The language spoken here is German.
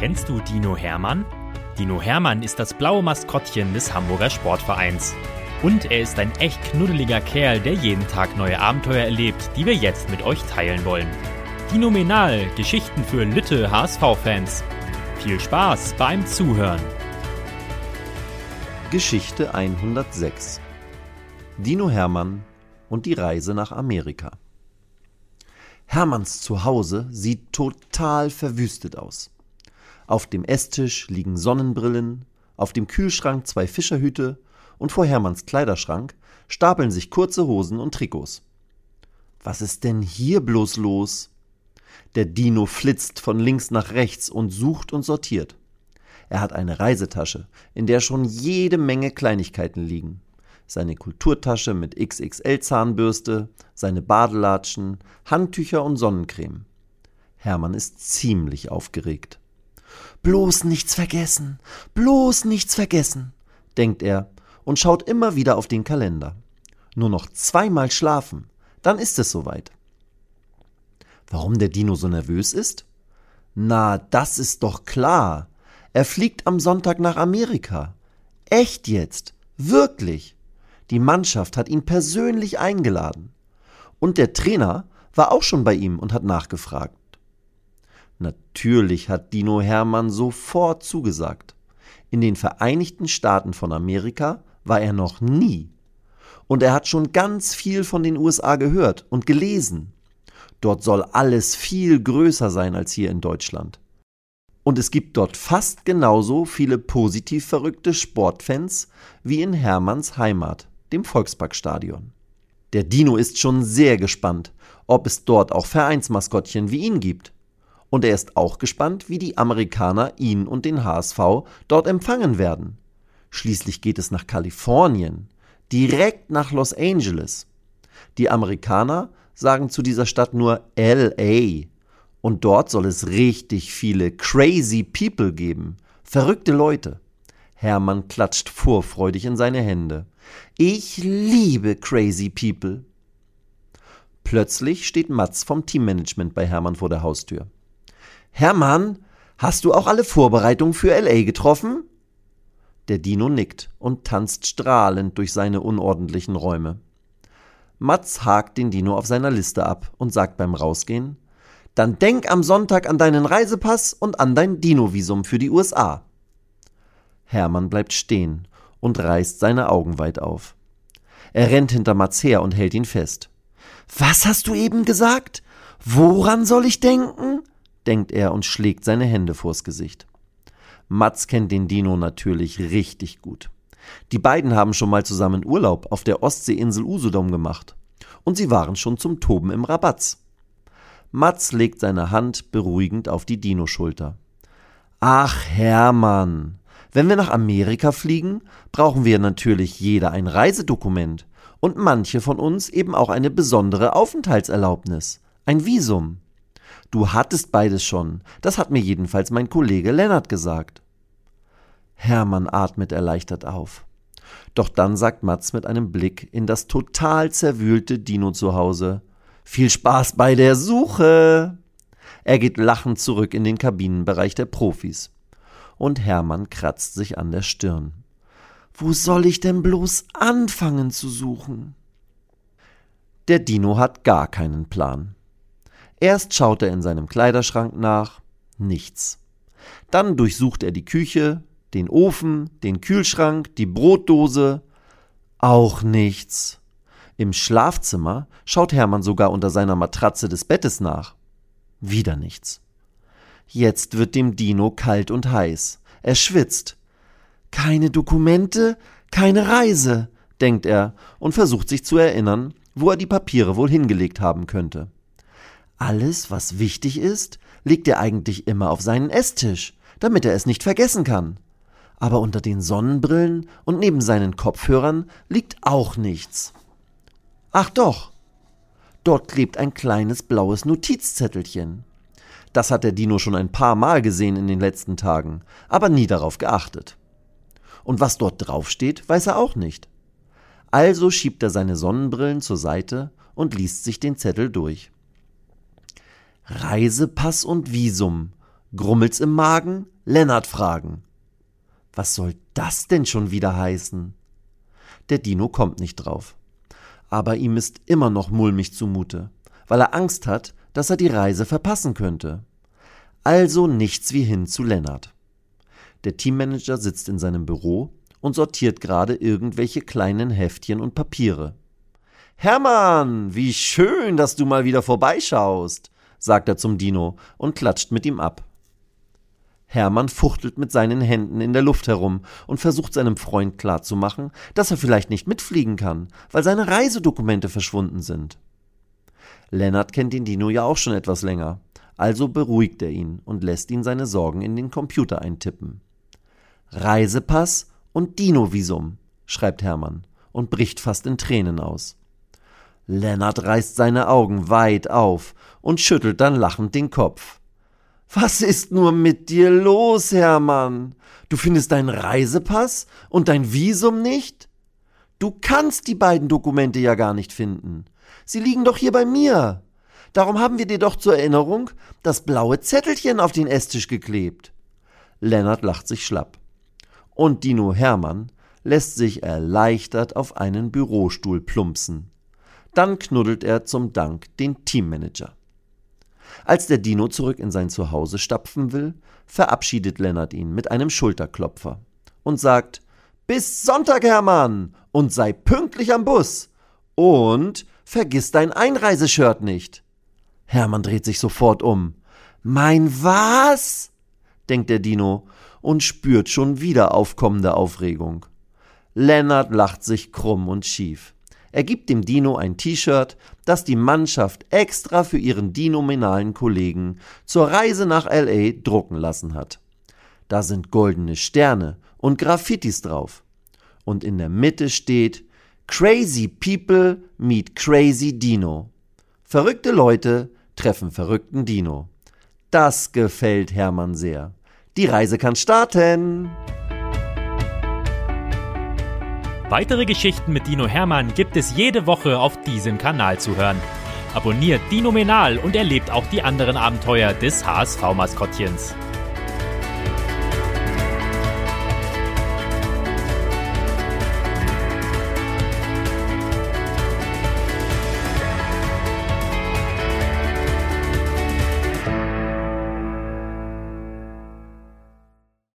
Kennst du Dino Hermann? Dino Hermann ist das blaue Maskottchen des Hamburger Sportvereins. Und er ist ein echt knuddeliger Kerl, der jeden Tag neue Abenteuer erlebt, die wir jetzt mit euch teilen wollen. Dinominal, Geschichten für Lütte HSV-Fans. Viel Spaß beim Zuhören. Geschichte 106 Dino Hermann und die Reise nach Amerika. Hermanns Zuhause sieht total verwüstet aus. Auf dem Esstisch liegen Sonnenbrillen, auf dem Kühlschrank zwei Fischerhüte und vor Hermanns Kleiderschrank stapeln sich kurze Hosen und Trikots. Was ist denn hier bloß los? Der Dino flitzt von links nach rechts und sucht und sortiert. Er hat eine Reisetasche, in der schon jede Menge Kleinigkeiten liegen. Seine Kulturtasche mit XXL Zahnbürste, seine Badelatschen, Handtücher und Sonnencreme. Hermann ist ziemlich aufgeregt. Bloß nichts vergessen, bloß nichts vergessen, denkt er und schaut immer wieder auf den Kalender. Nur noch zweimal schlafen, dann ist es soweit. Warum der Dino so nervös ist? Na, das ist doch klar. Er fliegt am Sonntag nach Amerika. Echt jetzt? Wirklich? Die Mannschaft hat ihn persönlich eingeladen. Und der Trainer war auch schon bei ihm und hat nachgefragt. Natürlich hat Dino Hermann sofort zugesagt. In den Vereinigten Staaten von Amerika war er noch nie. Und er hat schon ganz viel von den USA gehört und gelesen. Dort soll alles viel größer sein als hier in Deutschland. Und es gibt dort fast genauso viele positiv verrückte Sportfans wie in Hermanns Heimat, dem Volksparkstadion. Der Dino ist schon sehr gespannt, ob es dort auch Vereinsmaskottchen wie ihn gibt und er ist auch gespannt, wie die Amerikaner ihn und den HSV dort empfangen werden. Schließlich geht es nach Kalifornien, direkt nach Los Angeles. Die Amerikaner sagen zu dieser Stadt nur LA. Und dort soll es richtig viele crazy people geben, verrückte Leute. Hermann klatscht vorfreudig in seine Hände. Ich liebe crazy people. Plötzlich steht Mats vom Teammanagement bei Hermann vor der Haustür. Hermann, hast du auch alle Vorbereitungen für LA getroffen? Der Dino nickt und tanzt strahlend durch seine unordentlichen Räume. Mats hakt den Dino auf seiner Liste ab und sagt beim Rausgehen: Dann denk am Sonntag an deinen Reisepass und an dein Dino-Visum für die USA. Hermann bleibt stehen und reißt seine Augen weit auf. Er rennt hinter Mats her und hält ihn fest. Was hast du eben gesagt? Woran soll ich denken? Denkt er und schlägt seine Hände vors Gesicht. Mats kennt den Dino natürlich richtig gut. Die beiden haben schon mal zusammen Urlaub auf der Ostseeinsel Usedom gemacht. Und sie waren schon zum Toben im Rabatz. Mats legt seine Hand beruhigend auf die Dino-Schulter. Ach, Hermann, wenn wir nach Amerika fliegen, brauchen wir natürlich jeder ein Reisedokument und manche von uns eben auch eine besondere Aufenthaltserlaubnis, ein Visum. Du hattest beides schon. Das hat mir jedenfalls mein Kollege Lennart gesagt. Hermann atmet erleichtert auf. Doch dann sagt Mats mit einem Blick in das total zerwühlte Dino zu Hause. Viel Spaß bei der Suche! Er geht lachend zurück in den Kabinenbereich der Profis. Und Hermann kratzt sich an der Stirn. Wo soll ich denn bloß anfangen zu suchen? Der Dino hat gar keinen Plan. Erst schaut er in seinem Kleiderschrank nach, nichts. Dann durchsucht er die Küche, den Ofen, den Kühlschrank, die Brotdose, auch nichts. Im Schlafzimmer schaut Hermann sogar unter seiner Matratze des Bettes nach. Wieder nichts. Jetzt wird dem Dino kalt und heiß. Er schwitzt. Keine Dokumente, keine Reise, denkt er und versucht sich zu erinnern, wo er die Papiere wohl hingelegt haben könnte. Alles, was wichtig ist, legt er eigentlich immer auf seinen Esstisch, damit er es nicht vergessen kann. Aber unter den Sonnenbrillen und neben seinen Kopfhörern liegt auch nichts. Ach doch. Dort klebt ein kleines blaues Notizzettelchen. Das hat der Dino schon ein paar Mal gesehen in den letzten Tagen, aber nie darauf geachtet. Und was dort draufsteht, weiß er auch nicht. Also schiebt er seine Sonnenbrillen zur Seite und liest sich den Zettel durch. Reisepass und Visum. Grummelt's im Magen? Lennart fragen. Was soll das denn schon wieder heißen? Der Dino kommt nicht drauf. Aber ihm ist immer noch mulmig zumute, weil er Angst hat, dass er die Reise verpassen könnte. Also nichts wie hin zu Lennart. Der Teammanager sitzt in seinem Büro und sortiert gerade irgendwelche kleinen Heftchen und Papiere. Hermann, wie schön, dass du mal wieder vorbeischaust, sagt er zum Dino und klatscht mit ihm ab. Hermann fuchtelt mit seinen Händen in der Luft herum und versucht seinem Freund klarzumachen, dass er vielleicht nicht mitfliegen kann, weil seine Reisedokumente verschwunden sind. Lennart kennt den Dino ja auch schon etwas länger, also beruhigt er ihn und lässt ihn seine Sorgen in den Computer eintippen. Reisepass und Dino-Visum, schreibt Hermann und bricht fast in Tränen aus. Lennart reißt seine Augen weit auf und schüttelt dann lachend den Kopf. Was ist nur mit dir los, Hermann? Du findest deinen Reisepass und dein Visum nicht? Du kannst die beiden Dokumente ja gar nicht finden. Sie liegen doch hier bei mir. Darum haben wir dir doch zur Erinnerung das blaue Zettelchen auf den Esstisch geklebt. Lennart lacht sich schlapp. Und Dino Hermann lässt sich erleichtert auf einen Bürostuhl plumpsen. Dann knuddelt er zum Dank den Teammanager. Als der Dino zurück in sein Zuhause stapfen will, verabschiedet Lennart ihn mit einem Schulterklopfer und sagt Bis Sonntag, Hermann, und sei pünktlich am Bus. Und vergiss dein Einreiseshirt nicht. Hermann dreht sich sofort um. Mein was? denkt der Dino und spürt schon wieder aufkommende Aufregung. Lennart lacht sich krumm und schief. Er gibt dem Dino ein T-Shirt, das die Mannschaft extra für ihren dinominalen Kollegen zur Reise nach LA drucken lassen hat. Da sind goldene Sterne und Graffitis drauf. Und in der Mitte steht Crazy People meet Crazy Dino. Verrückte Leute treffen verrückten Dino. Das gefällt Hermann sehr. Die Reise kann starten. Weitere Geschichten mit Dino Hermann gibt es jede Woche auf diesem Kanal zu hören. Abonniert Dino Menal und erlebt auch die anderen Abenteuer des HSV-Maskottchens.